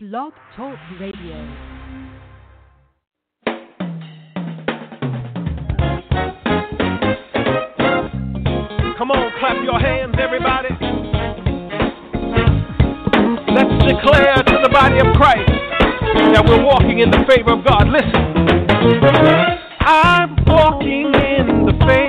Blog Talk Radio. Come on, clap your hands, everybody. Let's declare to the body of Christ that we're walking in the favor of God. Listen, I'm walking in the favor.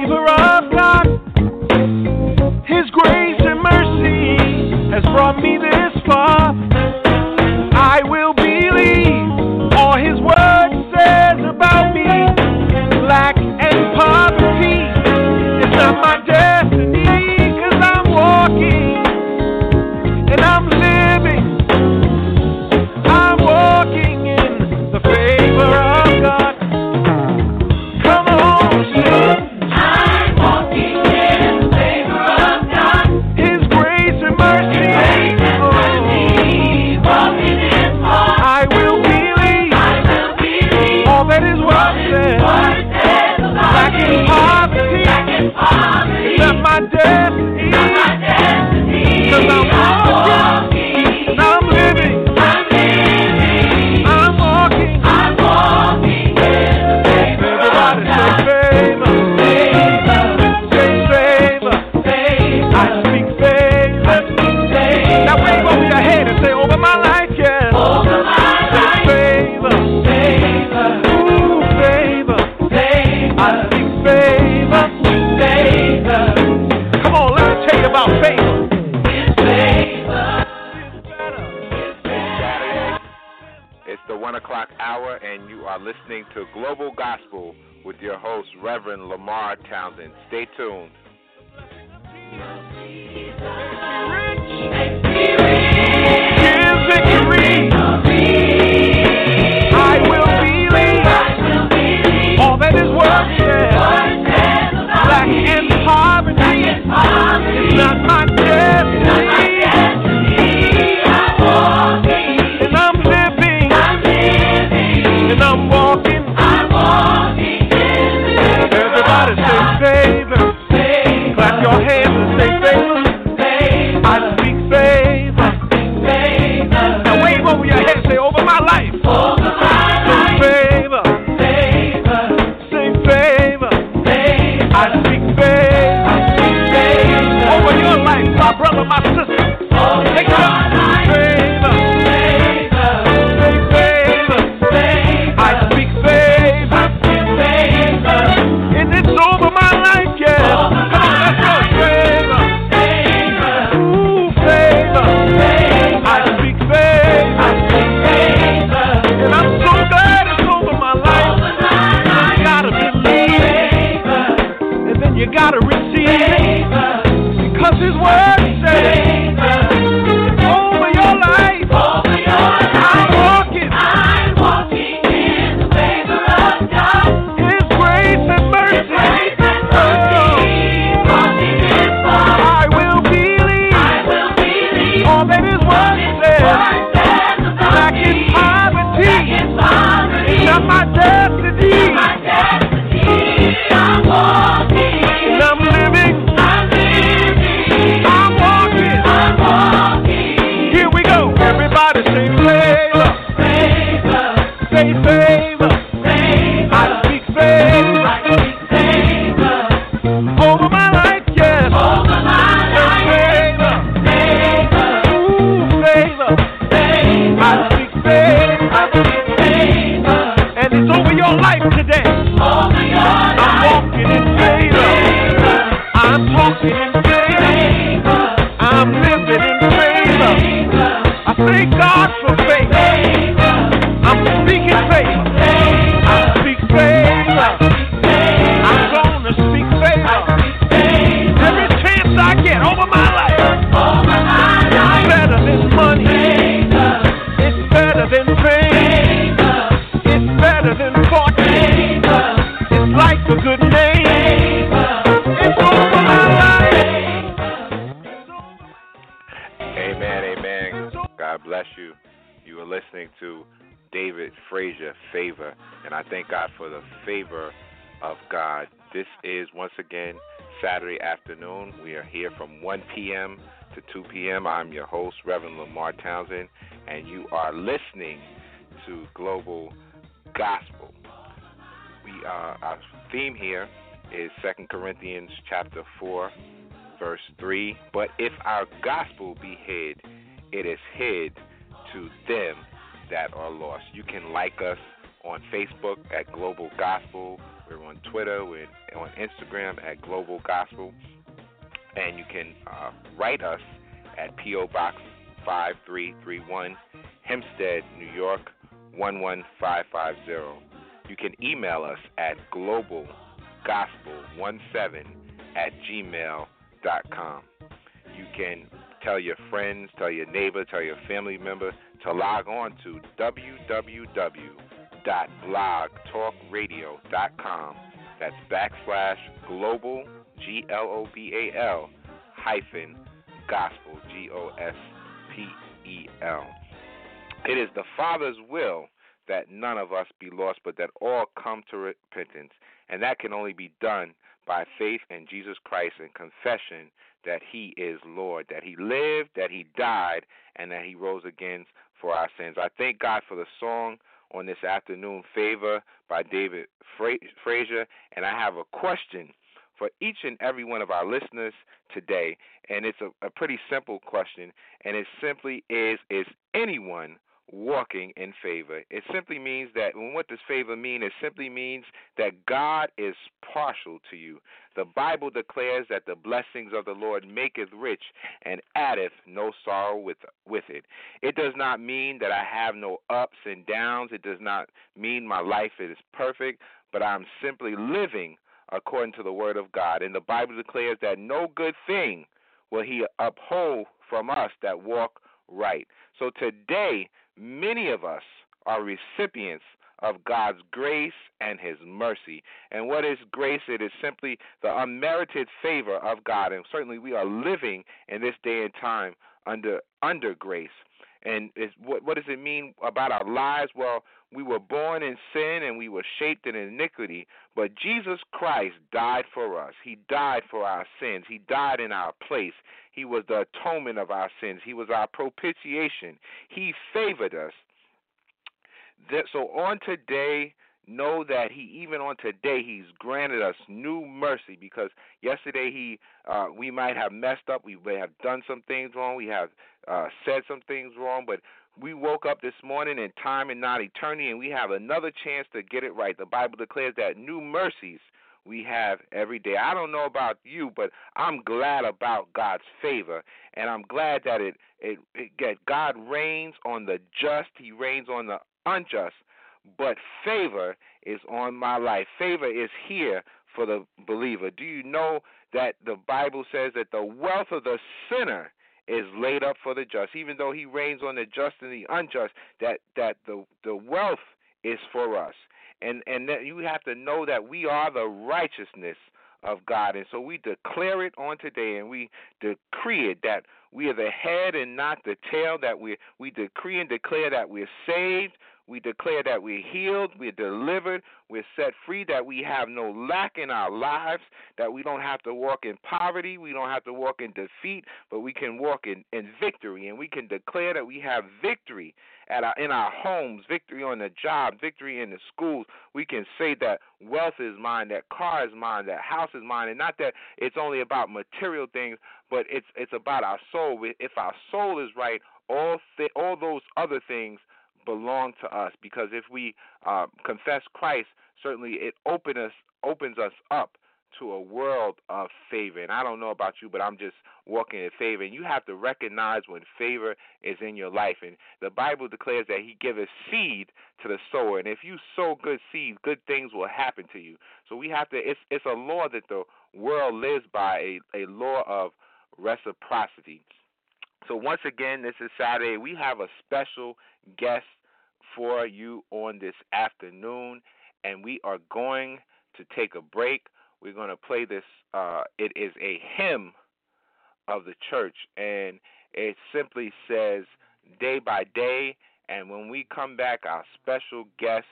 Radio. Second Corinthians chapter 4, verse 3. But if our gospel be hid, it is hid to them that are lost. You can like us on Facebook at Global Gospel. We're on Twitter. We're on Instagram at Global Gospel. And you can uh, write us at P.O. Box 5331, Hempstead, New York 11550. You can email us at globalgospel17 at gmail.com. You can tell your friends, tell your neighbor, tell your family member to log on to www.blogtalkradio.com. That's backslash global, G L O B A L, hyphen gospel, G O S P E L. It is the Father's will that none of us be lost, but that all come to repentance. And that can only be done by faith in Jesus Christ and confession that He is Lord, that He lived, that He died, and that He rose again for our sins. I thank God for the song on this afternoon, Favor by David Frazier, and I have a question for each and every one of our listeners today, and it's a, a pretty simple question, and it simply is: Is anyone walking in favor. It simply means that, what does favor mean? It simply means that God is partial to you. The Bible declares that the blessings of the Lord maketh rich and addeth no sorrow with, with it. It does not mean that I have no ups and downs. It does not mean my life is perfect, but I'm simply living according to the Word of God. And the Bible declares that no good thing will He uphold from us that walk right. So today, Many of us are recipients of God's grace and His mercy. And what is grace? It is simply the unmerited favor of God. And certainly we are living in this day and time under under grace. And what, what does it mean about our lives? Well, we were born in sin and we were shaped in iniquity, but Jesus Christ died for us. He died for our sins. He died in our place. He was the atonement of our sins. He was our propitiation. He favored us. So on today, know that he even on today he's granted us new mercy because yesterday he uh we might have messed up we may have done some things wrong we have uh said some things wrong but we woke up this morning in time and not eternity and we have another chance to get it right the bible declares that new mercies we have every day. I don't know about you, but I'm glad about God's favor, and I'm glad that it it, it God rains on the just, He rains on the unjust, but favor is on my life. Favor is here for the believer. Do you know that the Bible says that the wealth of the sinner is laid up for the just, even though he rains on the just and the unjust, that that the the wealth is for us. And and that you have to know that we are the righteousness of God. And so we declare it on today and we decree it that we are the head and not the tail, that we we decree and declare that we're saved, we declare that we're healed, we're delivered, we're set free, that we have no lack in our lives, that we don't have to walk in poverty, we don't have to walk in defeat, but we can walk in, in victory. And we can declare that we have victory at our, in our homes, victory on the job, victory in the schools. We can say that wealth is mine, that car is mine, that house is mine, and not that it's only about material things, but it's it's about our soul. If our soul is right, all th- all those other things belong to us because if we uh, confess Christ, certainly it open us, opens us up to a world of favor. And I don't know about you, but I'm just walking in favor. And you have to recognize when favor is in your life. And the Bible declares that He giveth seed to the sower. And if you sow good seed, good things will happen to you. So we have to. It's it's a law that the world lives by, a, a law of reciprocity. So once again, this is Saturday. We have a special guest for you on this afternoon, and we are going to take a break. We're going to play this. Uh, it is a hymn of the church, and it simply says day by day. And when we come back, our special guest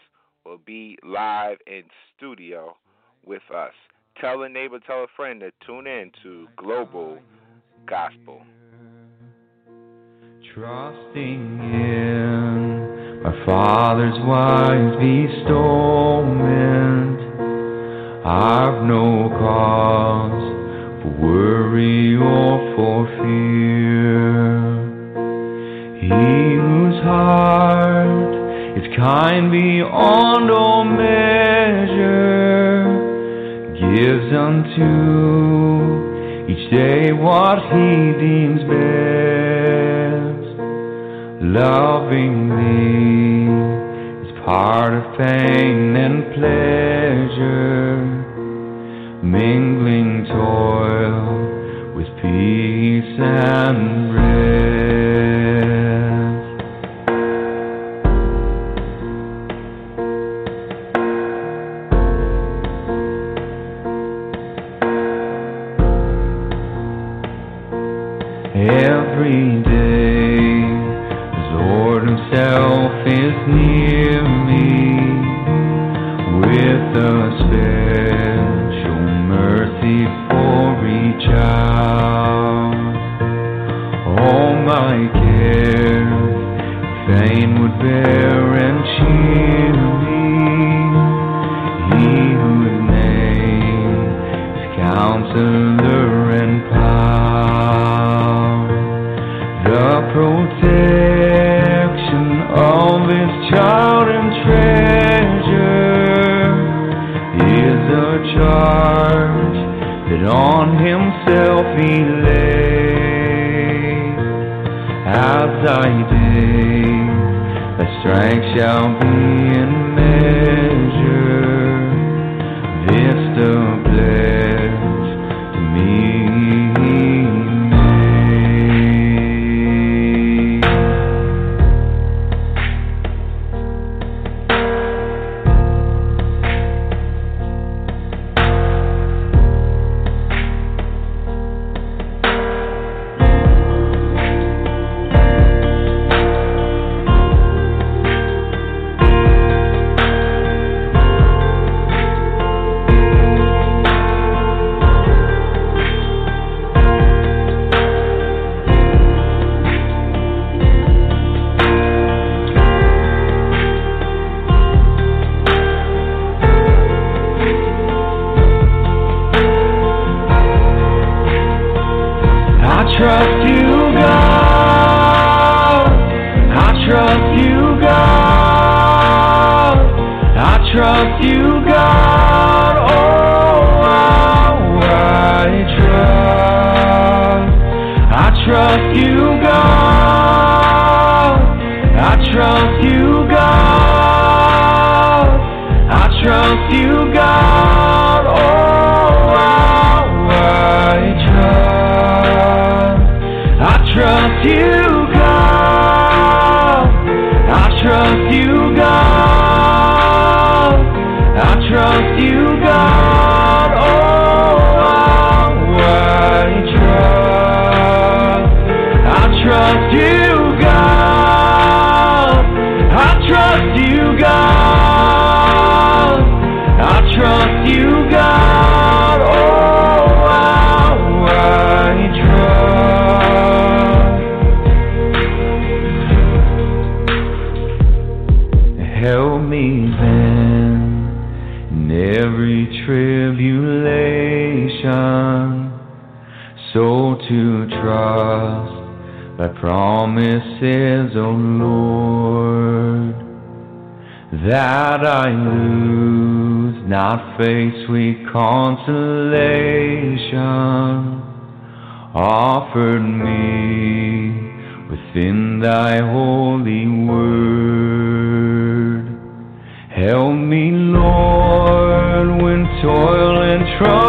will be live in studio with us. Tell a neighbor, tell a friend to tune in to Global Gospel. Trusting in my Father's wise bestowment, I've no cause for worry or for fear. He whose heart is kind beyond all measure gives unto each day what he deems best. Loving thee is part of pain and pleasure, mingling toil with peace and rest. Every Himself is near me with a special mercy for each hour. All my cares, fain would bear and cheer me. He whose name is Counselor offered me within thy holy word. Help me, Lord, when toil and trouble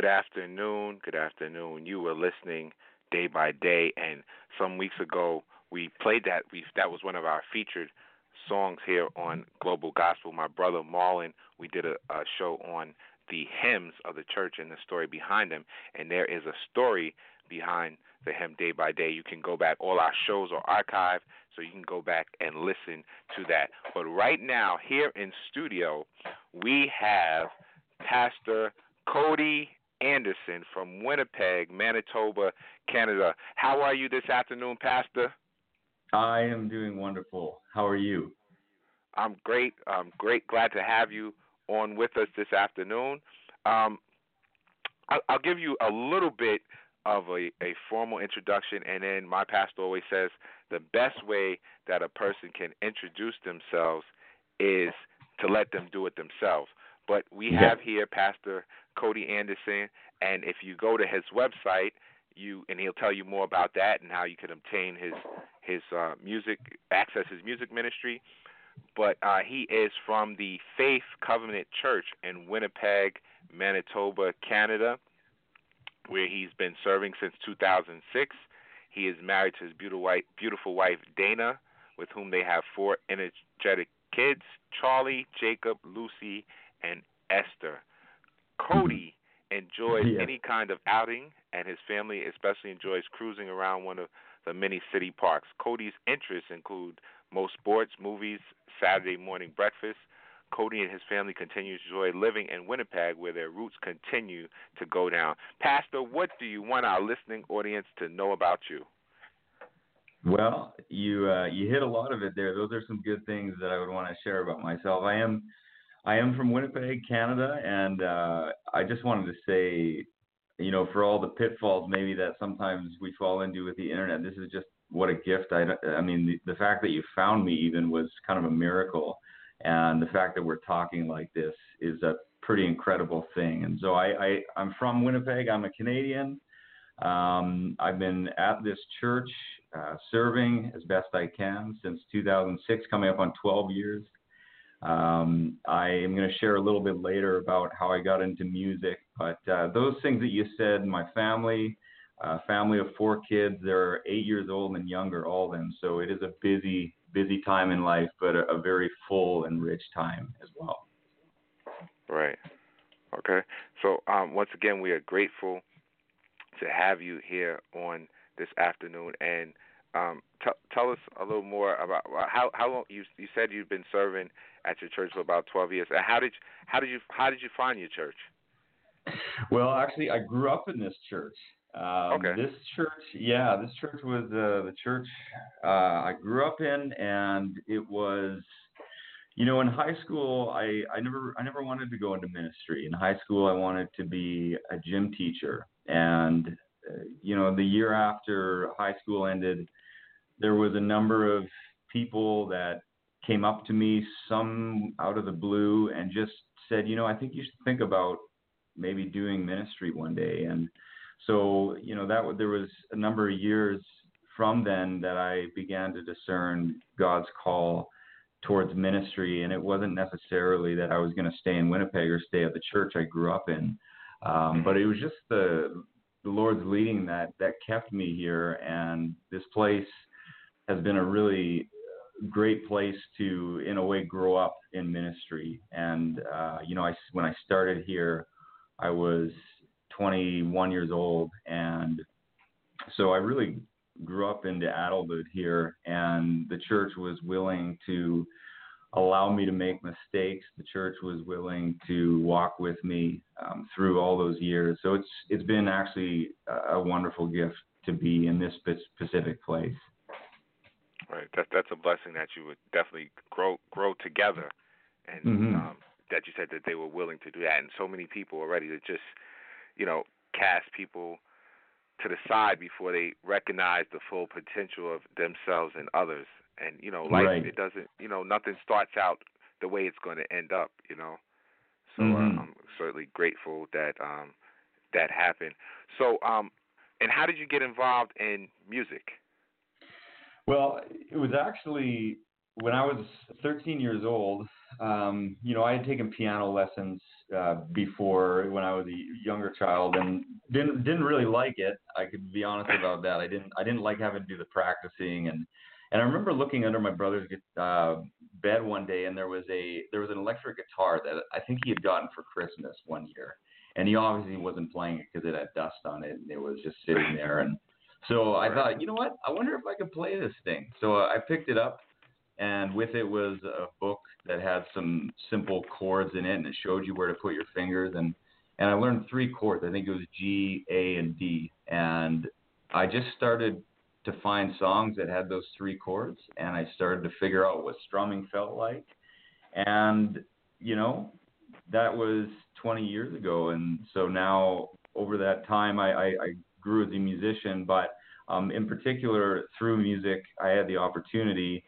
Good afternoon. Good afternoon. You were listening day by day, and some weeks ago we played that. We that was one of our featured songs here on Global Gospel. My brother Marlon, we did a, a show on the hymns of the church and the story behind them, and there is a story behind the hymn day by day. You can go back. All our shows are archived, so you can go back and listen to that. But right now, here in studio, we have Pastor Cody Anderson from Winnipeg, Manitoba, Canada. How are you this afternoon, Pastor? I am doing wonderful. How are you? I'm great. I'm great. Glad to have you on with us this afternoon. Um, I'll, I'll give you a little bit of a, a formal introduction, and then my pastor always says the best way that a person can introduce themselves is to let them do it themselves. But we Yeah. have here Pastor Cody Anderson, and if you go to his website, you and he'll tell you more about that and how you can obtain his his uh, music, access his music ministry. But uh, he is from the Faith Covenant Church in Winnipeg, Manitoba, Canada, where he's been serving since 2006. He is married to his beautiful wife, beautiful wife Dana, with whom they have four energetic kids: Charlie, Jacob, Lucy, and Esther. Cody enjoys Yeah. any kind of outing, and his family especially enjoys cruising around one of the many city parks. Cody's interests include most sports, movies, Saturday morning breakfast. Cody and his family continue to enjoy living in Winnipeg, where their roots continue to go down. Pastor, what do you want our listening audience to know about you? Well, you uh, you hit a lot of it there. Those are some good things that I would want to share about myself. I am I am from Winnipeg, Canada, and uh, I just wanted to say, you know, for all the pitfalls maybe that sometimes we fall into with the internet, this is just what a gift. I I mean, the, the fact that you found me even was kind of a miracle, and the fact that we're talking like this is a pretty incredible thing. And so I, I I'm from Winnipeg. I'm a Canadian. Um, I've been at this church uh, serving as best I can since 2006, coming up on 12 years. Um, I am going to share a little bit later about how I got into music, but uh, those things that you said, my family, uh, family of four kids, they're eight years old and younger, all of them. So it is a busy, busy time in life, but a, a very full and rich time as well. Right. Okay. So um, once again, we are grateful to have you here on this afternoon, and um, t- tell us a little more about how how long you you said you've been serving at your church for about 12 years. And how did you, how did you how did you find your church? Well, actually, I grew up in this church. Um, Okay. This church, yeah, this church was uh, the church uh, I grew up in, and it was, you know, in high school, I, I never I never wanted to go into ministry. In high school, I wanted to be a gym teacher, and uh, you know, the year after high school ended, there was a number of people that came up to me, some out of the blue, and just said, you know, I think you should think about maybe doing ministry one day. And so, you know, that there was a number of years from then that I began to discern God's call towards ministry. And it wasn't necessarily that I was going to stay in Winnipeg or stay at the church I grew up in, um, but it was just the the Lord's leading that that kept me here. And this place has been a really great place to, in a way, grow up in ministry. And uh, you know, I when I started here, I was 21 years old, and so I really grew up into adulthood here. And the church was willing to allow me to make mistakes. The church was willing to walk with me um, through all those years. So it's it's been actually a, a wonderful gift to be in this specific place. Right. That's that's a blessing that you would definitely grow grow together, and Mhm. um, that you said that they were willing to do that, and so many people already that just, you know, cast people to the side before they recognize the full potential of themselves and others. And you know, life Right. it doesn't, you know, nothing starts out the way it's going to end up. You know, so Mhm. uh, I'm certainly grateful that um, that happened. So, um, and how did you get involved in music? Well, it was actually when I was 13 years old. um, you know, I had taken piano lessons uh, before when I was a younger child, and didn't didn't really like it. I could be honest about that. I didn't I didn't like having to do the practicing, and and I remember looking under my brother's uh, bed one day, and there was a there was an electric guitar that I think he had gotten for Christmas one year, and he obviously wasn't playing it because it had dust on it, and it was just sitting there. And so I thought, you know what? I wonder if I could play this thing. So I picked it up, and with it was a book that had some simple chords in it, and it showed you where to put your fingers. and And I learned three chords. I think it was G, A, and D, and I just started to find songs that had those three chords, and I started to figure out what strumming felt like. And you know, that was 20 years ago, and so now over that time, I, I, I grew as a musician, but um, in particular through music, I had the opportunity.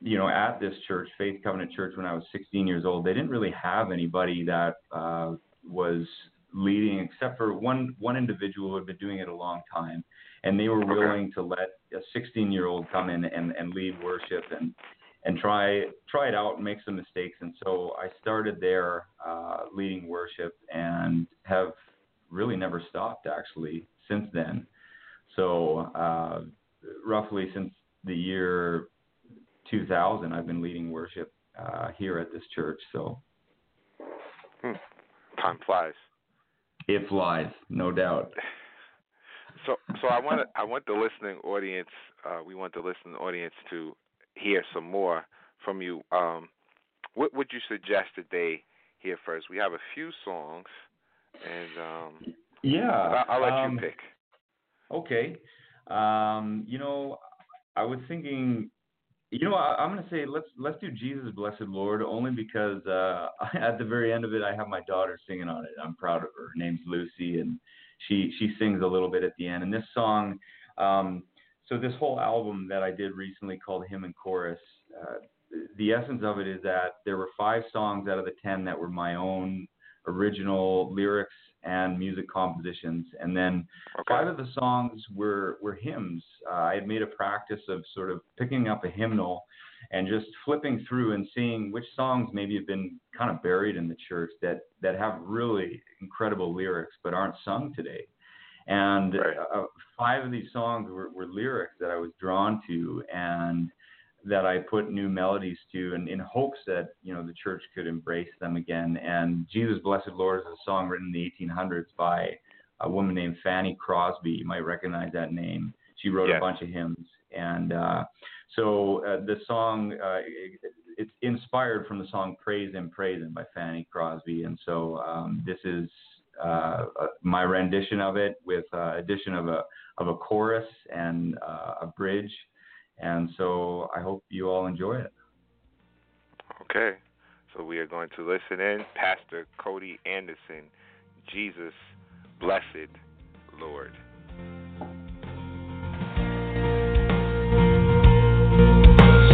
You know, at this church, Faith Covenant Church, when I was 16 years old, they didn't really have anybody that uh, was leading, except for one one individual who had been doing it a long time and they were willing to let a 16 year old come in and, and lead worship and and try try it out and make some mistakes. And so I started there uh, leading worship and have really never stopped actually since then. So uh, roughly since the year 2000, I've been leading worship uh, here at this church. So hmm. time flies. It flies, no doubt. So, so I want I want the listening audience. Uh, we want the listening audience to hear some more from you. Um, what would you suggest that they hear first? We have a few songs, and um, yeah, I'll, I'll let um, you pick. Okay. Um, you know, I was thinking. You know, I, am going to say let's let's do Jesus, Blessed Lord, only because uh, at the very end of it, I have my daughter singing on it. I'm proud of her. Her name's Lucy, and she she sings a little bit at the end. And this song, um, so this whole album that I did recently called Hymn and Chorus, uh, the essence of it is that there were five songs out of the ten that were my own original lyrics and music compositions, and then okay. five of the songs were were hymns. Uh, I had made a practice of sort of picking up a hymnal and just flipping through and seeing which songs maybe have been kind of buried in the church that that have really incredible lyrics but aren't sung today. And right. uh, five of these songs were, were lyrics that I was drawn to and that I put new melodies to, and in hopes that you know the church could embrace them again. And Jesus Blessed Lord is a song written in the 1800s by a woman named Fanny Crosby. You might recognize that name. She wrote a bunch of hymns, and uh, so uh, the song uh, it's inspired from the song "Praise Him, Praise Him" by Fanny Crosby, and so um, this is uh, uh my rendition of it with uh, addition of a of a chorus and uh, a bridge, and so I hope you all enjoy it. Okay, so we are going to listen in, Pastor Cody Anderson, Jesus, blessed Lord.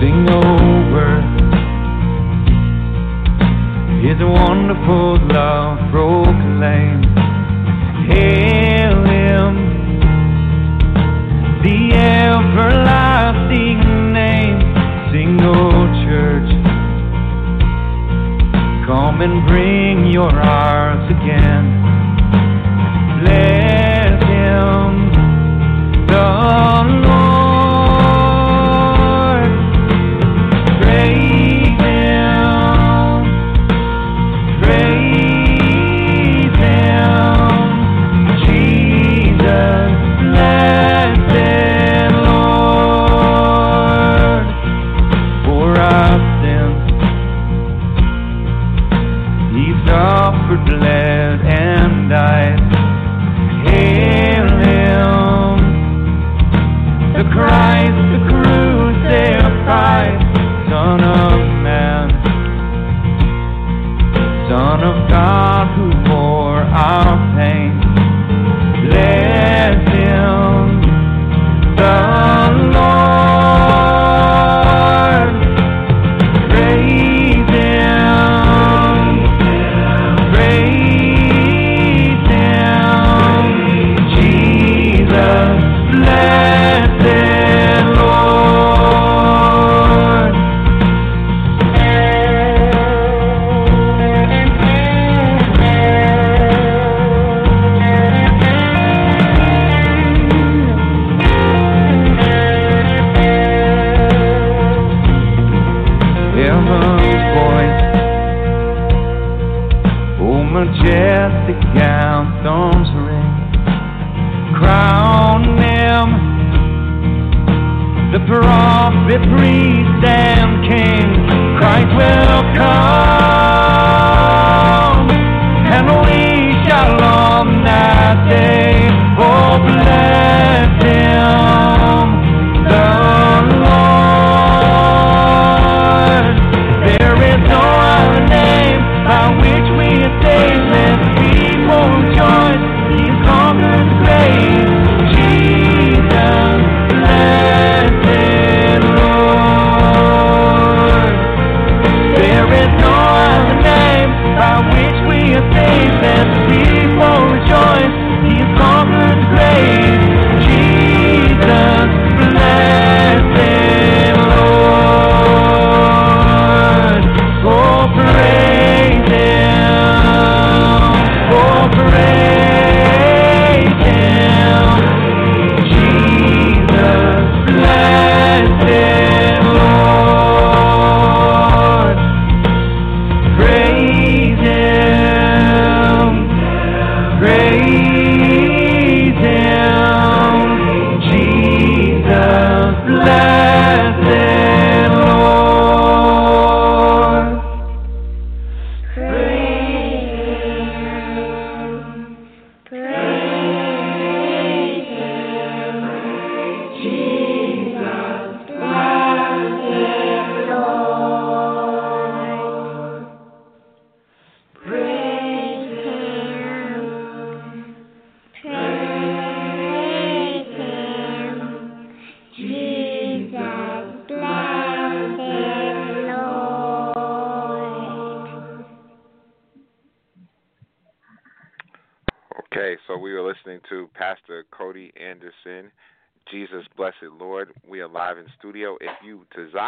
sing over His wonderful love proclaim. Hail Him, the everlasting and bring your hearts again.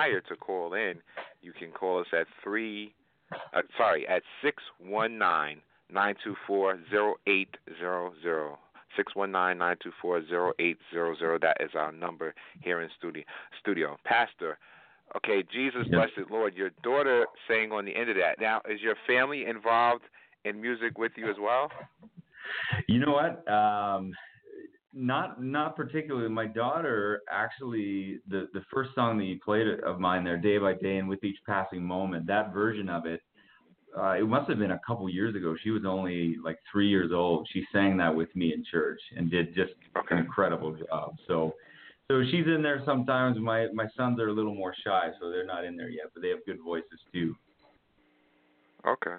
Desire to call in, you can call us at three, uh, sorry, at six one nine nine two four zero eight zero zero. Six one nine nine two four zero eight zero zero. That is our number here in studio. Studio, Pastor. Okay, Jesus Yes. Blessed Lord. Your daughter sang on the end of that. Now, is your family involved in music with you as well? You know what? Um, not not particularly. My daughter actually the the first song that you played of mine there, day by day and with each passing moment. That version of it. Uh, it must have been a couple years ago. She was only like three years old. She sang that with me in church and did just Okay. an incredible job. So, so she's in there sometimes. My my sons are a little more shy, so they're not in there yet, but they have good voices too. Okay.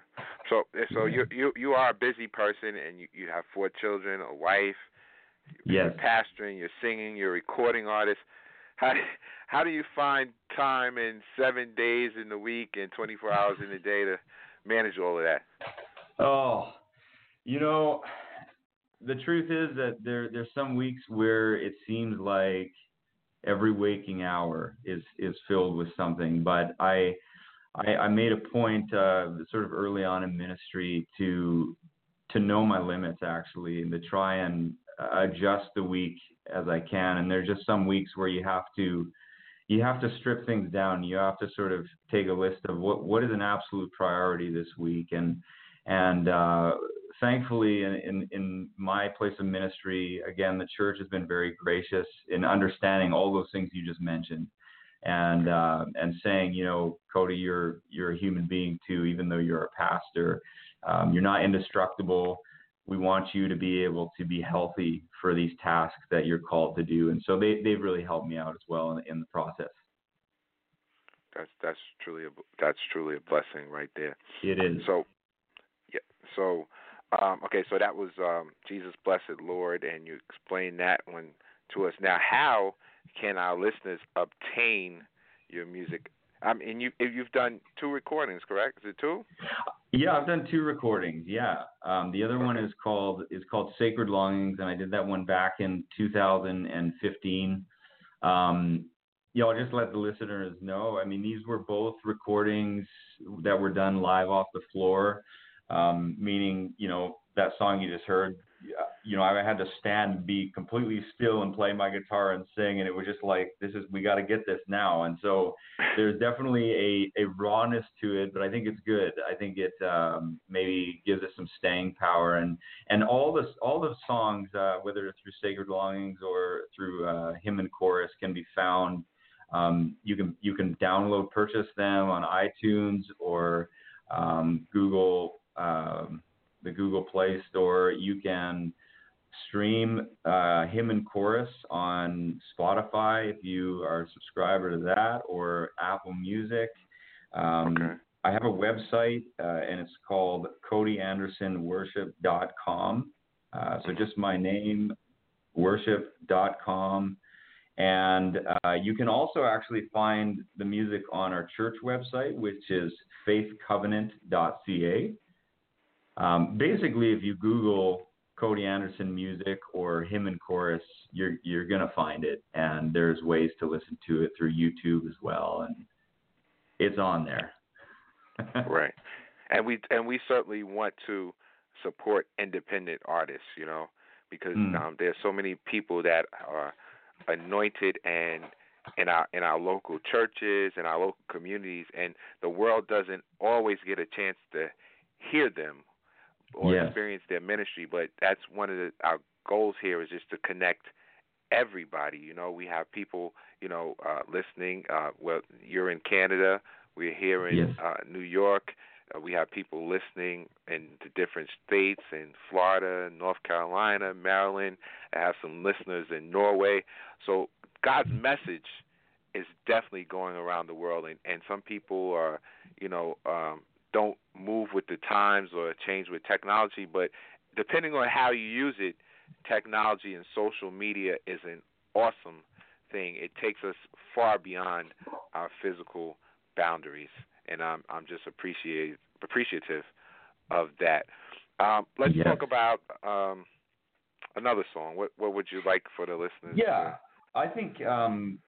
So so you you you are a busy person and you you have four children, a wife, you're Yes. pastoring, you're singing, you're a recording artist. How how do you find time in 7 days in the week and 24 hours in the day to manage all of that? Oh, you know, the truth is that there there's some weeks where it seems like every waking hour is is filled with something. But I I, I made a point uh, sort of early on in ministry to to know my limits actually and to try and adjust the week as I can. And there's just some weeks where you have to you have to strip things down. You have to sort of take a list of what what is an absolute priority this week and and uh, thankfully, in, in, in my place of ministry, again, the church has been very gracious in understanding all those things you just mentioned, and uh, and saying, you know, Cody, you're you're a human being too, even though you're a pastor. Um, you're not indestructible. We want you to be able to be healthy for these tasks that you're called to do, and so they they've really helped me out as well in, in the process. That's that's truly a that's truly a blessing right there. It is. So, yeah. So, um, okay. So that was um, Jesus, blessed Lord, and you explained that one to us. Now, how can our listeners obtain your music? Um, and you you've done two recordings, correct? Is it two? Yeah, I've done two recordings. Yeah, um, the other one is called is called Sacred Longings, and I did that one back in 2015. Um, yeah, I'll just let the listeners know. I mean, these were both recordings that were done live off the floor, um, meaning you know that song you just heard, you know, I had to stand, and be completely still, and play my guitar and sing, and it was just like, this is we got to get this now. And so there's definitely a a rawness to it, but I think it's good. I think it um, maybe gives us some staying power, and and all the all the songs, uh, whether it's through Sacred Longings or through uh, hymn and chorus, can be found. Um, you can you can download, purchase them on iTunes or um, Google, um, the Google Play Store. You can stream uh, hymn and chorus on Spotify if you are a subscriber to that, or Apple Music. Um, Okay. I have a website, uh, and it's called CodyAndersonWorship.com. Uh, so just my name, worship.com. And uh, you can also actually find the music on our church website, which is faithcovenant.ca. Um, basically, if you Google Cody Anderson music or hymn and chorus, you're you're gonna find it, and there's ways to listen to it through YouTube as well, and it's on there. right and we and we certainly want to support independent artists you know because Mm. um there's so many people that are anointed and in our in our local churches and our local communities and the world doesn't always get a chance to hear them or Yes. experience their ministry but that's one of the our goals here is just to connect everybody you know we have people you know uh listening uh well you're in Canada we're here in Yes. uh, New York. Uh, we have people listening in the different states in Florida, North Carolina, Maryland. I have some listeners in Norway. So God's message is definitely going around the world, and, and some people are, you know, um, don't move with the times or change with technology. But depending on how you use it, technology and social media is an awesome thing. It takes us far beyond our physical boundaries, and I'm I'm just appreciate appreciative of that. Um, let's Yes. talk about um, another song. What what would you like for the listeners? Yeah, I think um,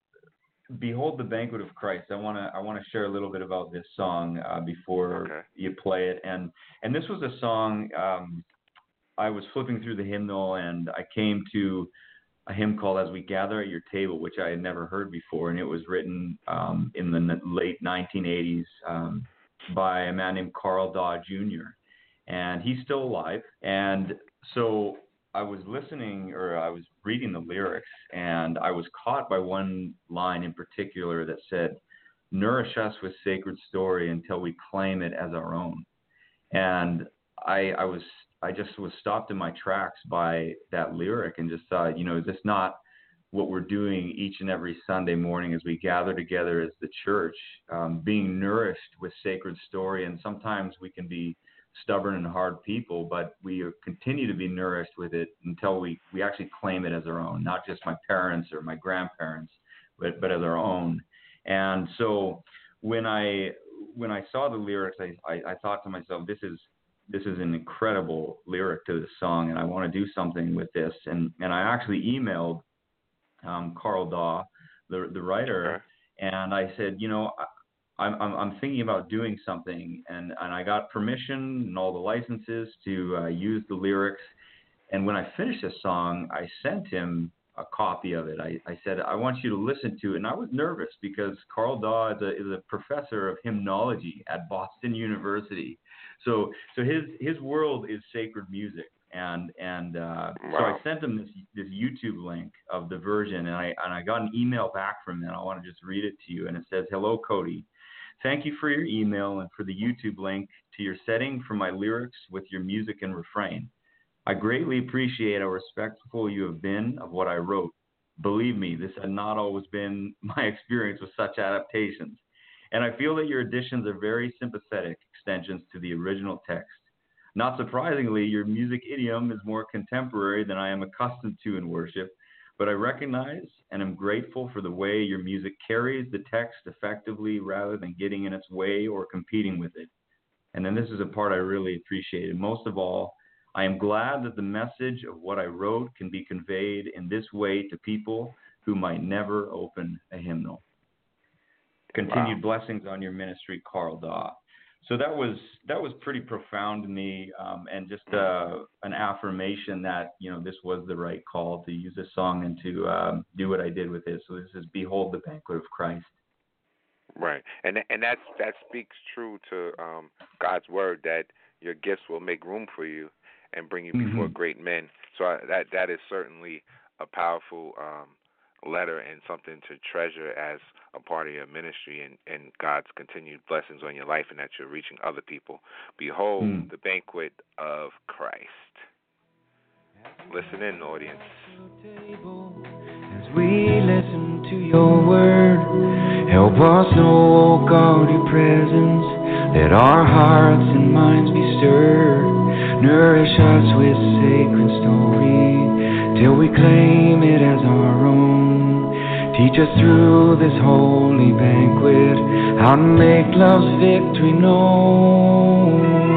"Behold the Banquet of Christ." I want to I want to share a little bit about this song uh, before Okay. you play it, and and this was a song um, I was flipping through the hymnal, and I came to a hymn called "As We Gather at Your Table," which I had never heard before, and it was written um, in the n- late 1980s um, by a man named Carl Daw Jr. And he's still alive, and so I was listening or I was reading the lyrics and I was caught by one line in particular that said, Nourish us with sacred story until we claim it as our own. And I I was I just was stopped in my tracks by that lyric and just thought, you know, is this not what we're doing each and every Sunday morning as we gather together as the church, um, being nourished with sacred story. And sometimes we can be stubborn and hard people, but we continue to be nourished with it until we, we actually claim it as our own, not just my parents or my grandparents, but, but as our own. And so when I when I saw the lyrics, I, I, I thought to myself, this is this is an incredible lyric to the song, and I want to do something with this. And and I actually emailed um, Carl Daw, the the writer, and I said, you know, I'm I'm, I'm thinking about doing something, and and I got permission and all the licenses to uh, use the lyrics. And when I finished the song, I sent him a copy of it. I, I said, I want you to listen to it. And I was nervous because Carl Daw is a, is a professor of hymnology at Boston University. So so his his world is sacred music. And and uh, so I sent him this this YouTube link of the version, and I and I got an email back from him. And I want to just read it to you. And it says, "Hello, Cody. Thank you for your email and for the YouTube link to your setting for my lyrics with your music and refrain. I greatly appreciate how respectful you have been of what I wrote. Believe me, this had not always been my experience with such adaptations, and I feel that your additions are very sympathetic extensions to the original text. Not surprisingly, your music idiom is more contemporary than I am accustomed to in worship, but I recognize and am grateful for the way your music carries the text effectively rather than getting in its way or competing with it. And then this is a part I really appreciated. Most of all, I am glad that the message of what I wrote can be conveyed in this way to people who might never open a hymnal. Continued blessings on your ministry, Carl Daw. So that was that was pretty profound to me, um, and just uh, an affirmation that you know this was the right call to use this song and to um, do what I did with it. So this is "Behold the Banquet of Christ." Right, and and that's that speaks true to um, God's word that your gifts will make room for you and bring you before Mhm. great men. So I, that that is certainly a powerful um, letter and something to treasure as a part of your ministry and, and God's continued blessings on your life and that you're reaching other people. Behold Mm. the banquet of Christ. Listen in, audience. As we listen to your word, help us know, O God, your presence. Let our hearts and minds be stirred. Nourish us with sacred story till we claim it as our own. Teach us through this holy banquet how to make love's victory known.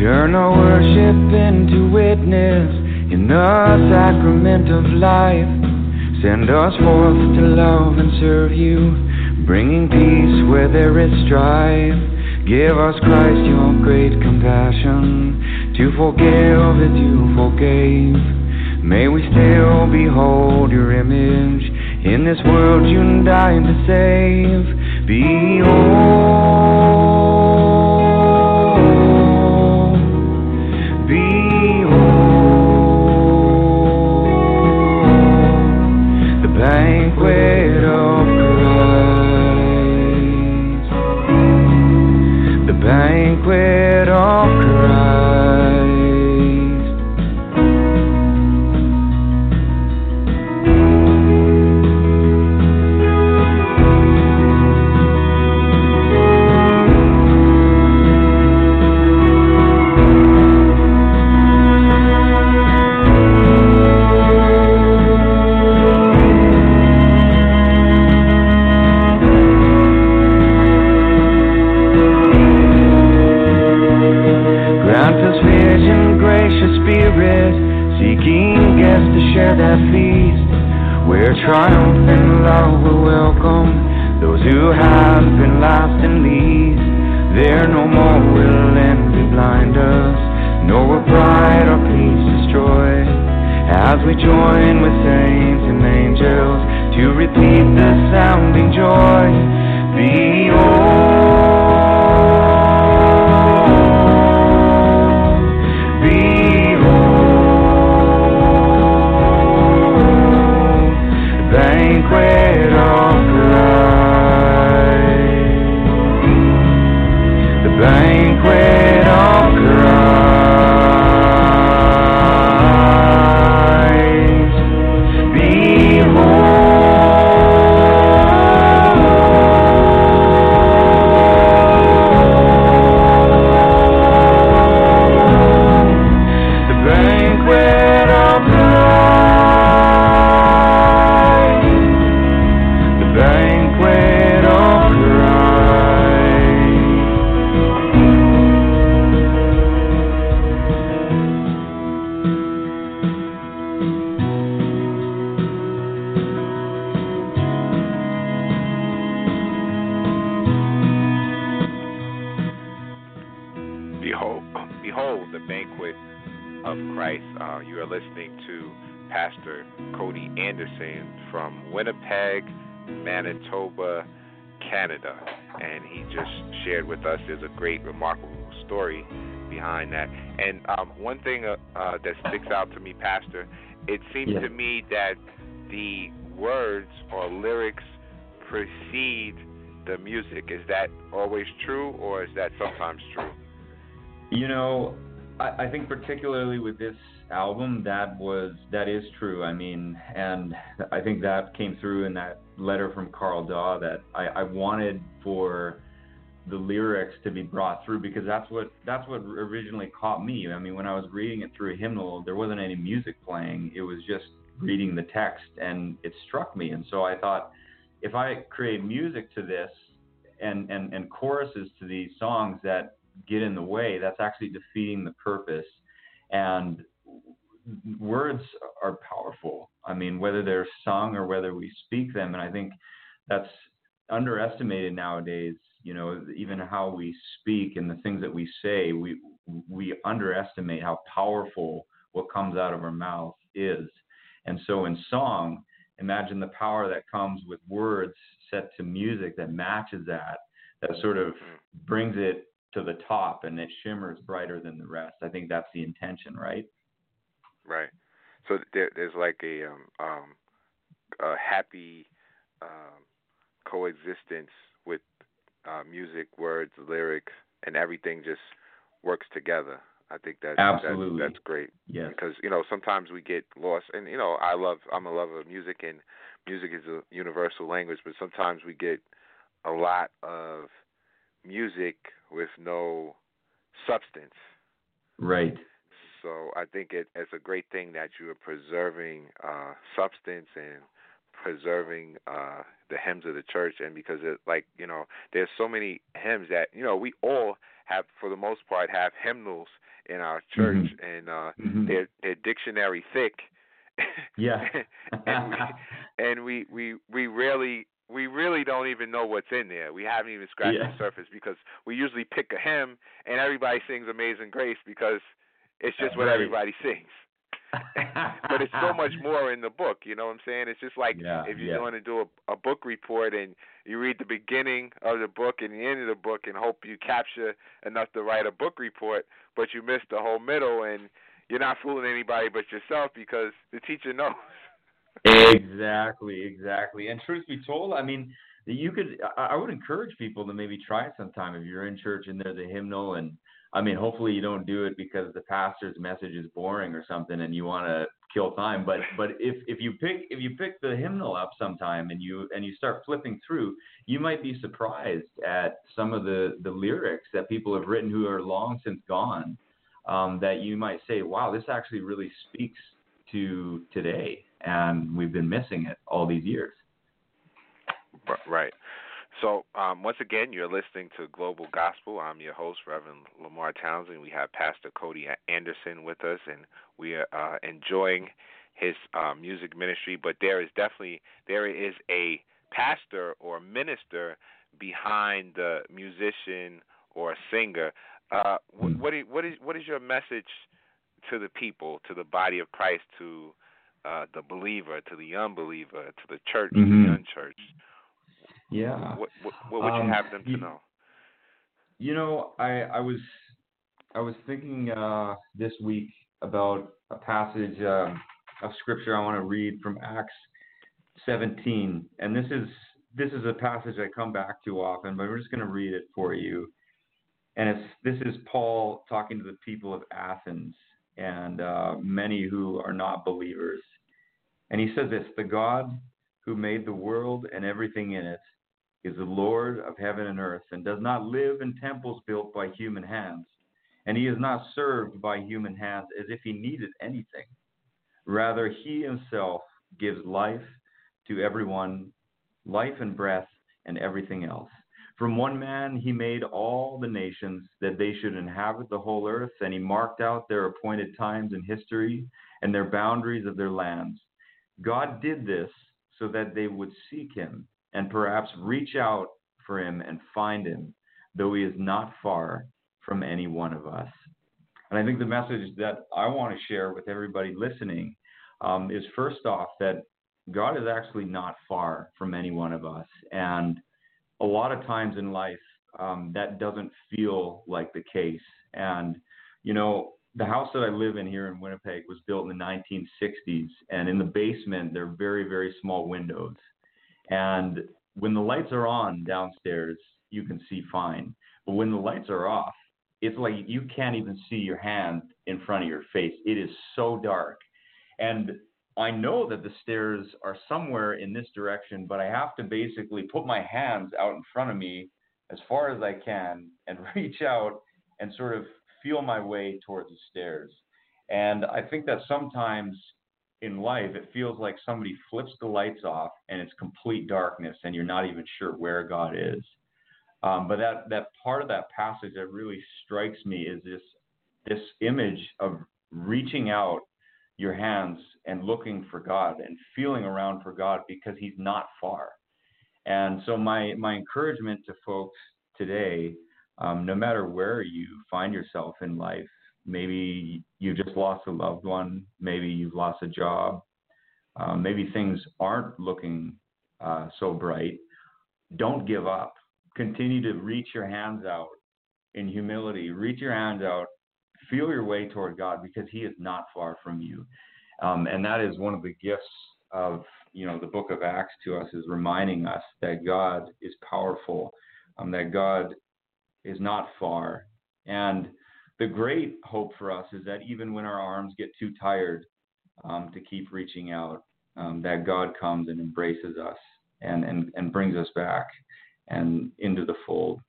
Turn our worship into witness in the sacrament of life. Send us forth to love and serve you, bringing peace where there is strife. Give us Christ your great compassion to forgive as you forgave. May we still behold your image in this world you died to save. Behold, we join with saints and angels to repeat think particularly with this album, that was that is true. I mean, and I think that came through in that letter from Carl Daw that I, I wanted for the lyrics to be brought through because that's what that's what originally caught me. I mean, when I was reading it through a hymnal, there wasn't any music playing. It was just reading the text, and it struck me. And so I thought, if I create music to this and and and choruses to these songs that get in the way, that's actually defeating the purpose. And words are powerful. I mean, whether they're sung or whether we speak them, and I think that's underestimated nowadays. You know, even how we speak and the things that we say, we we underestimate how powerful what comes out of our mouth is. And so in song, imagine the power that comes with words set to music that matches that, that sort of mm-hmm. brings it to the top and it shimmers brighter than the rest. I think that's the intention, right? Right. So there, there's like a um, um, a happy um, coexistence with uh, music, words, lyrics, and everything just works together. I think that absolutely that's, that's great. Yes. Because you know sometimes we get lost, and you know I love I'm a lover of music, and music is a universal language. But sometimes we get a lot of music with no substance. Right. So I think it, it's a great thing that you are preserving uh, substance and preserving uh, the hymns of the church, and because it, like you know, there's so many hymns that you know we all have, for the most part, have hymnals in our church, mm-hmm. and uh, mm-hmm. they're they're dictionary thick. Yeah. and we, and we we we rarely we really don't even know what's in there. We haven't even scratched yeah. the surface because we usually pick a hymn and everybody sings Amazing Grace because it's just what right. everybody sings. but it's so much more in the book. You know what I'm saying? It's just like yeah, if you're yeah. going to do a, a book report and you read the beginning of the book and the end of the book and hope you capture enough to write a book report, but you miss the whole middle and you're not fooling anybody but yourself because the teacher knows. Exactly, exactly. And truth be told, I mean, you could. I would encourage people to maybe try it sometime if you're in church and there's a hymnal and I mean, hopefully you don't do it because the pastor's message is boring or something, and you want to kill time. But but if if you pick if you pick the hymnal up sometime and you and you start flipping through, you might be surprised at some of the the lyrics that people have written who are long since gone. Um, that you might say, wow, this actually really speaks to today, and we've been missing it all these years. Right. So, um, once again, you're listening to Global Gospel. I'm your host, Reverend Lamar Townsend. We have Pastor Cody Anderson with us, and we are uh, enjoying his uh, music ministry. But there is definitely there is a pastor or minister behind the musician or singer. Uh, what, what, is, what is what is your message to the people, to the body of Christ, to uh, the believer, to the unbeliever, to the church, mm-hmm. to the unchurched? Yeah. What what, what would um, you have them to you, know? You know, I I was I was thinking uh, this week about a passage um, of scripture I want to read from Acts 17, and this is this is a passage I come back to often, but we're just going to read it for you. And it's this is Paul talking to the people of Athens and uh, many who are not believers, and he says this: the God who made the world and everything in it is the Lord of heaven and earth, and does not live in temples built by human hands. And he is not served by human hands as if he needed anything. Rather, he himself gives life to everyone, life and breath and everything else. From one man he made all the nations that they should inhabit the whole earth, and he marked out their appointed times in history and their boundaries of their lands. God did this so that they would seek him and perhaps reach out for him and find him, though he is not far from any one of us. And I think the message that I want to share with everybody listening um, is first off that God is actually not far from any one of us. And a lot of times in life, um, that doesn't feel like the case. And, you know, the house that I live in here in Winnipeg was built in the 1960s. And in the basement, there are very, very small windows. And when the lights are on downstairs, you can see fine. But when the lights are off, it's like you can't even see your hand in front of your face. It is so dark. And I know that the stairs are somewhere in this direction, but I have to basically put my hands out in front of me as far as I can and reach out and sort of feel my way towards the stairs. And I think that sometimes in life, it feels like somebody flips the lights off and it's complete darkness and you're not even sure where God is. Um, but that, that part of that passage that really strikes me is this, this image of reaching out your hands and looking for God and feeling around for God because He's not far. And so my my encouragement to folks today, um, no matter where you find yourself in life, maybe you've just lost a loved one, maybe you've lost a job, um, maybe things aren't looking uh, so bright. Don't give up. Continue to reach your hands out in humility. Reach your hands out. Feel your way toward God because He is not far from you. Um, and that is one of the gifts of you know the book of Acts to us is reminding us that God is powerful, um, that God is not far, and the great hope for us is that even when our arms get too tired um, to keep reaching out, um, that God comes and embraces us and, and, and brings us back and into the fold.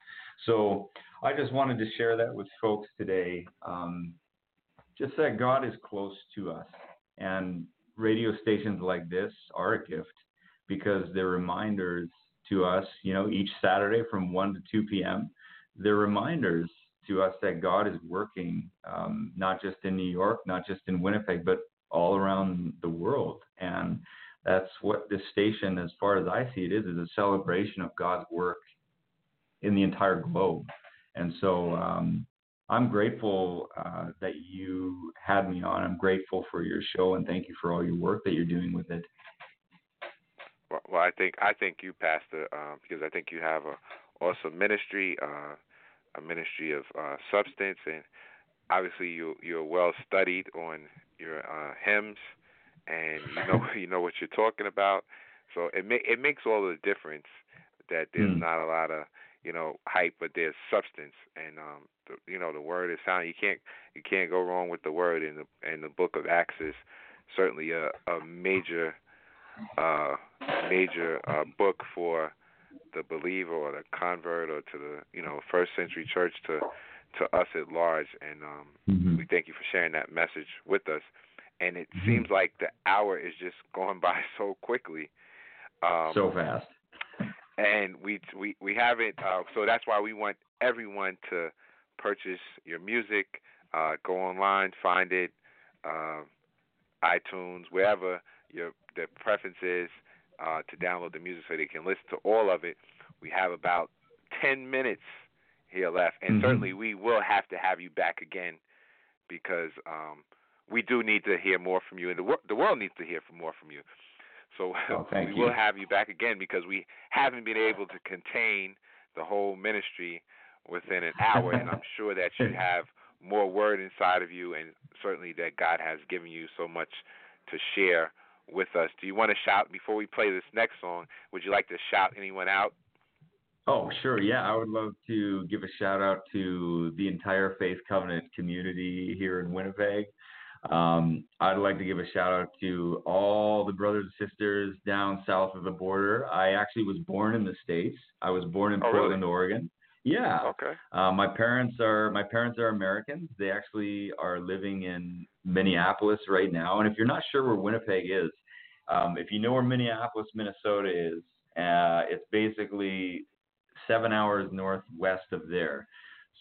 So I just wanted to share that with folks today. Um, just that God is close to us. And radio stations like this are a gift because they're reminders to us, you know, each Saturday from 1 to 2 p.m. They're reminders to us that God is working, um, not just in New York, not just in Winnipeg, but all around the world. And that's what this station, as far as I see it, is is a celebration of God's work in the entire globe. And so um, I'm grateful uh, that you had me on. I'm grateful for your show, and thank you for all your work that you're doing with it. Well, I think I think you, Pastor, uh, because I think you have a awesome ministry, uh, a ministry of uh, substance, and obviously you you're well studied on your uh, hymns and you know you know what you're talking about. So it ma- it makes all the difference that there's mm. not a lot of you know hype, but there's substance, and um, the, you know the word is sound. You can't you can't go wrong with the word in the in the book of Acts is certainly a a major uh major uh book for the believer or the convert or to the you know first century church to to us at large and um mm-hmm. we thank you for sharing that message with us and it mm-hmm. seems like the hour is just going by so quickly. Um, so fast. And we we we haven't. Uh, so that's why we want everyone to purchase your music. Uh, go online, find it, uh, iTunes, wherever your the preference is, uh, to download the music so they can listen to all of it. We have about ten minutes here left, and mm-hmm. certainly we will have to have you back again because um, we do need to hear more from you, and the, wor- the world needs to hear from more from you. So oh, we you. will have you back again because we haven't been able to contain the whole ministry within an hour, and I'm sure that you have more word inside of you, and certainly that God has given you so much to share with us. Do you want to shout before we play this next song? Would you like to shout anyone out? Oh, sure. Yeah, I would love to give a shout out to the entire Faith Covenant community here in Winnipeg. Um, I'd like to give a shout out to all the brothers and sisters down south of the border. I actually was born in the states. I was born in oh, Portland, really? Oregon. Yeah. Okay. Uh, my parents are my parents are Americans. They actually are living in Minneapolis right now. And if you're not sure where Winnipeg is, um, if you know where Minneapolis, Minnesota is, uh, it's basically seven hours northwest of there.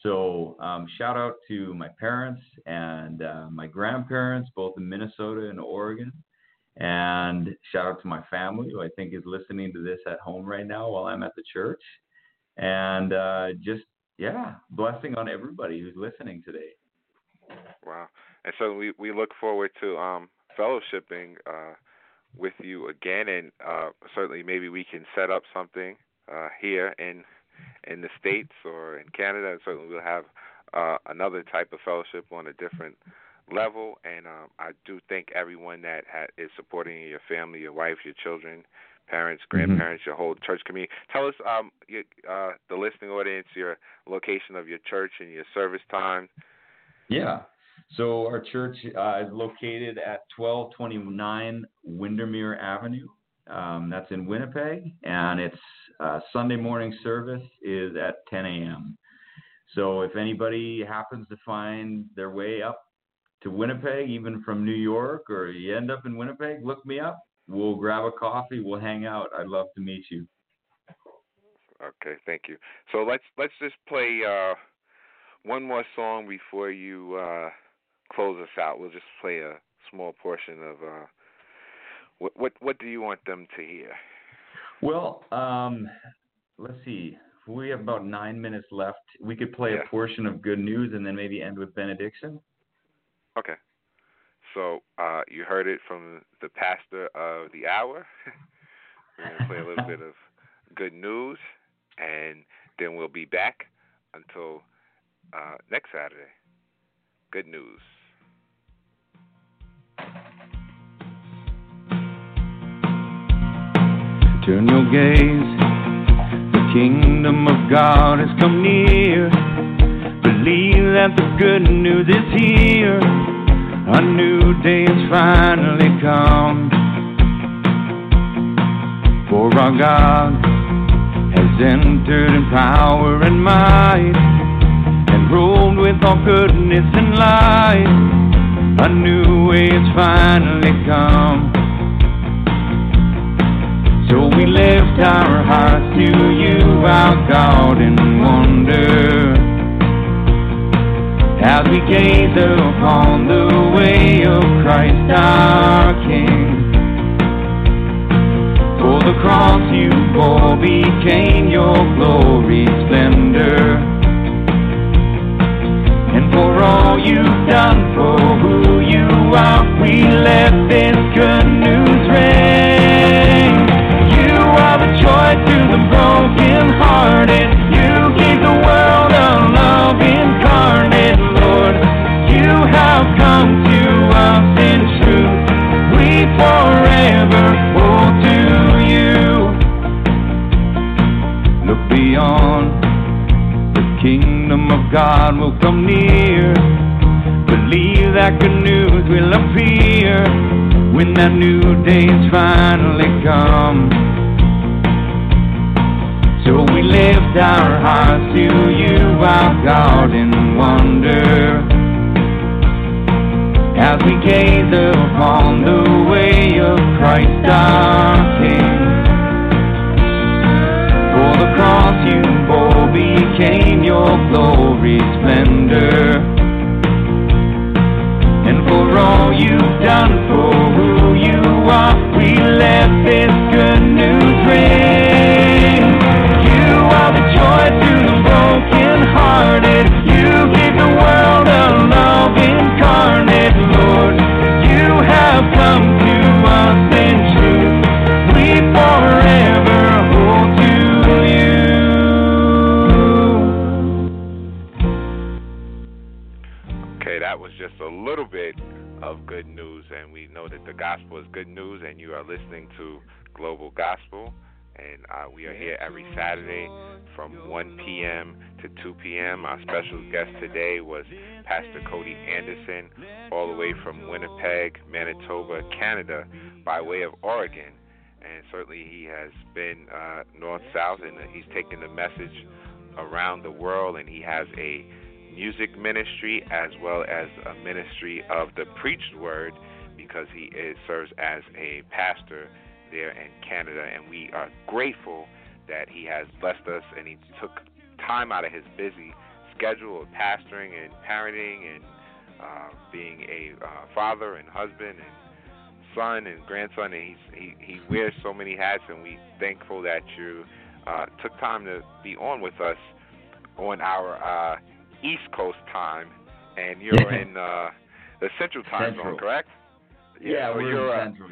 So um, shout out to my parents and uh, my grandparents, both in Minnesota and Oregon. And shout out to my family, who I think is listening to this at home right now while I'm at the church. And uh, just, yeah, blessing on everybody who's listening today. Wow. And so we, we look forward to um, fellowshipping uh, with you again. And uh, certainly maybe we can set up something uh, here in in the states or in Canada, and certainly we'll have uh, another type of fellowship on a different level. And um, I do thank everyone that ha- is supporting your family, your wife, your children, parents, Mm-hmm. grandparents, mm-hmm. your whole church community. Tell us, um, your, uh, the listening audience, your location of your church and your service time. Yeah. So our church uh, is located at 1229 Windermere Avenue. Um, that's in Winnipeg, and it's uh, Sunday morning service is at 10 a.m. So if anybody happens to find their way up to Winnipeg, even from New York, or you end up in Winnipeg, look me up. We'll grab a coffee. We'll hang out. I'd love to meet you. Okay, thank you. So let's let's just play uh, one more song before you uh, close us out, we'll just play a small portion of uh, what what what do you want them to hear? Well, um, let's see. We have about nine minutes left. We could play Yeah. a portion of good news and then maybe end with benediction. Okay. So uh, you heard it from the pastor of the hour. We're gonna play a little bit of good news, and then we'll be back until uh, next Saturday. Good news. Turn your gaze. The kingdom of God has come near. Believe that the good news is here. A new day has finally come. For our God has entered in power and might and ruled with all goodness and light. A new way has finally come. So we lift our hearts to you, our God, in wonder. As we gaze upon the way of Christ our King. For the cross you bore became your glory splendor. And for all you've done for who you are, we let this good news ring. You are the joy to the broken-hearted. You God will come near. Believe that good news will appear when that new day's finally come. So we lift our hearts to you, our God, in wonder. As we gaze upon the way of Christ our King. For the cross you became your glory splendor. And for all you've done for who you are, we let this good news ring. Okay, that was just a little bit of good news, and we know that the gospel is good news, and you are listening to Global Gospel, and uh, we are here every Saturday from 1 p.m. to 2 p.m. Our special guest today was Pastor Cody Anderson, all the way from Winnipeg, Manitoba, Canada, by way of Oregon, and certainly he has been uh, north south, and he's taken the message around the world, and he has a music ministry as well as a ministry of the preached word because he is, serves as a pastor there in Canada. And we are grateful that he has blessed us and he took time out of his busy schedule of pastoring and parenting and uh, being a uh, father and husband and son and grandson. And he's, he, he wears so many hats and we're thankful that you uh, took time to be on with us on our uh, East Coast time, and you're in uh, the Central time Central. zone, correct? Yeah, so we're you're in uh, Central.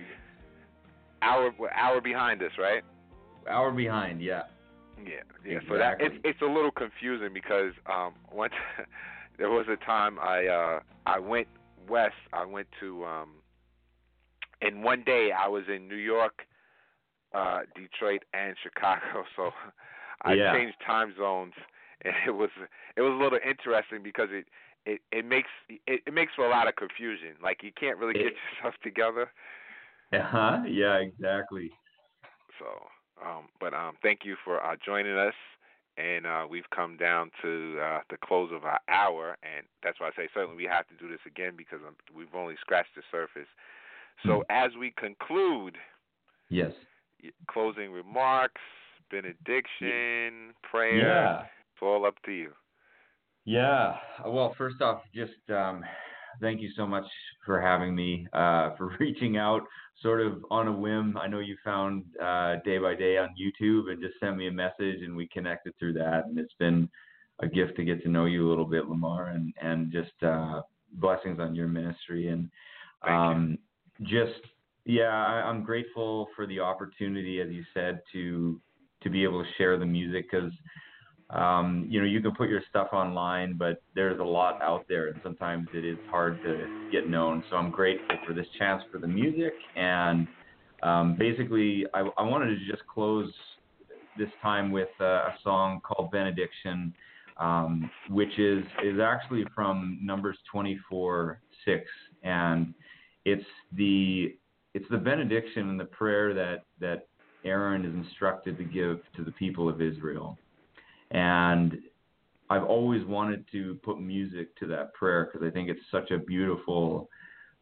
hour hour behind us, right? Hour behind, yeah. Yeah, yeah. So that it's it's a little confusing because um once there was a time I uh I went west. I went to um in one day I was in New York, uh Detroit and Chicago. So I Yeah. changed time zones and it was it was a little interesting because it it it makes it, it makes for a lot of confusion. Like you can't really get yourself together. Uh-huh. Yeah, exactly. So, um, but um, thank you for uh, joining us. And uh, we've come down to uh, the close of our hour, and that's why I say certainly we have to do this again because um, we've only scratched the surface. So, as we conclude, Yes. closing remarks, benediction, prayer, Yeah. It's all up to you. Yeah. Well, first off, just um, thank you so much for having me, uh, for reaching out sort of on a whim. I know you found uh, Day by Day on YouTube and just sent me a message, and we connected through that. And it's been a gift to get to know you a little bit, Lamar, and and just uh, blessings on your ministry and um, just yeah, I, I'm grateful for the opportunity, as you said, to to be able to share the music because um, you know you can put your stuff online, but there's a lot out there, and sometimes it is hard to get known. So I'm grateful for this chance for the music, and um, basically I, I wanted to just close this time with a, song called Benediction, um, which is is actually from Numbers 24 6, and it's the it's the benediction and the prayer that that Aaron is instructed to give to the people of Israel. And I've always wanted to put music to that prayer because I think it's such a beautiful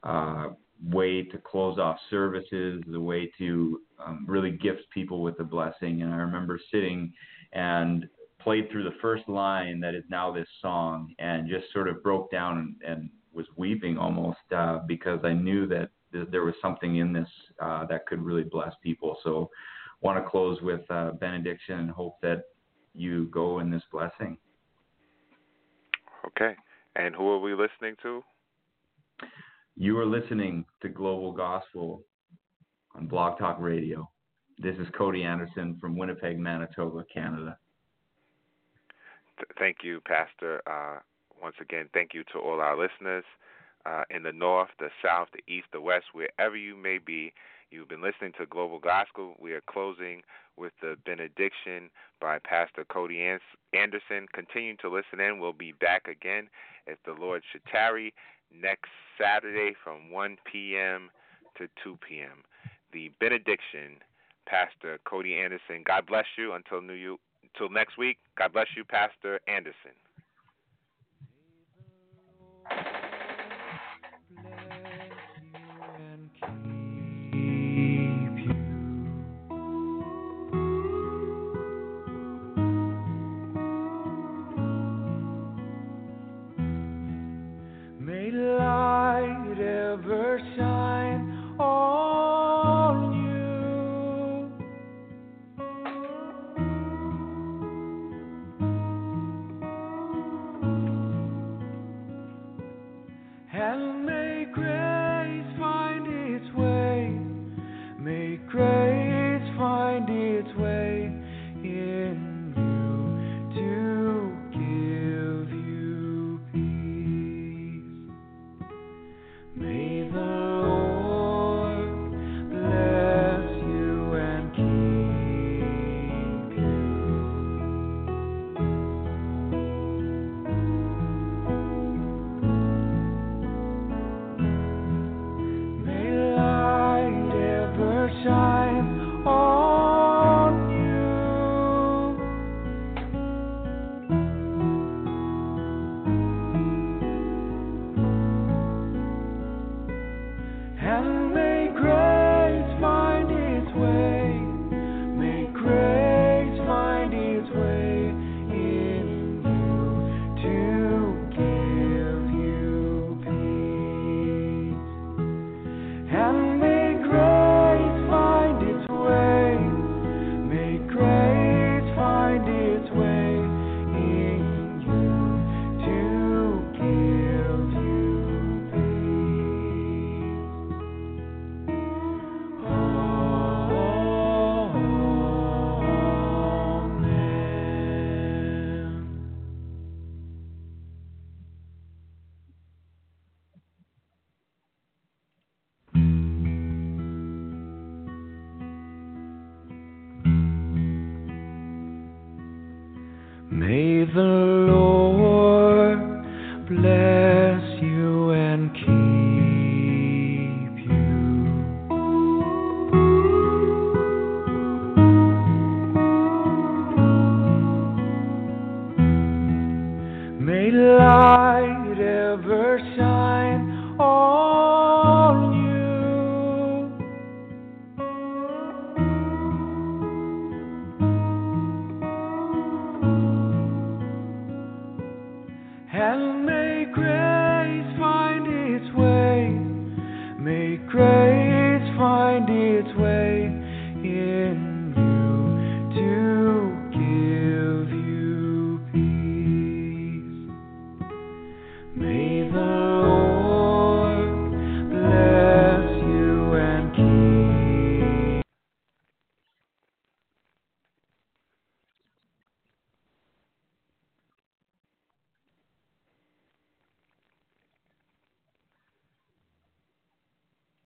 uh, way to close off services, the way to um, really gift people with a blessing. And I remember sitting and played through the first line that is now this song and just sort of broke down and, and was weeping almost uh, because I knew that th- there was something in this uh, that could really bless people. So, want to close with uh, benediction and hope that you go in this blessing. Okay. And who are we listening to? You are listening to Global Gospel on Blog Talk Radio. This is Cody Anderson from Winnipeg, Manitoba, Canada. Thank you, Pastor. Uh, once again, thank you to all our listeners uh, in the north, the south, the east, the west, wherever you may be. You've been listening to Global Gospel. We are closing with the benediction by Pastor Cody Anderson. Continue to listen in. We'll be back again if the Lord should tarry next Saturday from 1 p.m. to 2 p.m. The benediction, Pastor Cody Anderson. God bless you until new you until next week. God bless you, Pastor Anderson.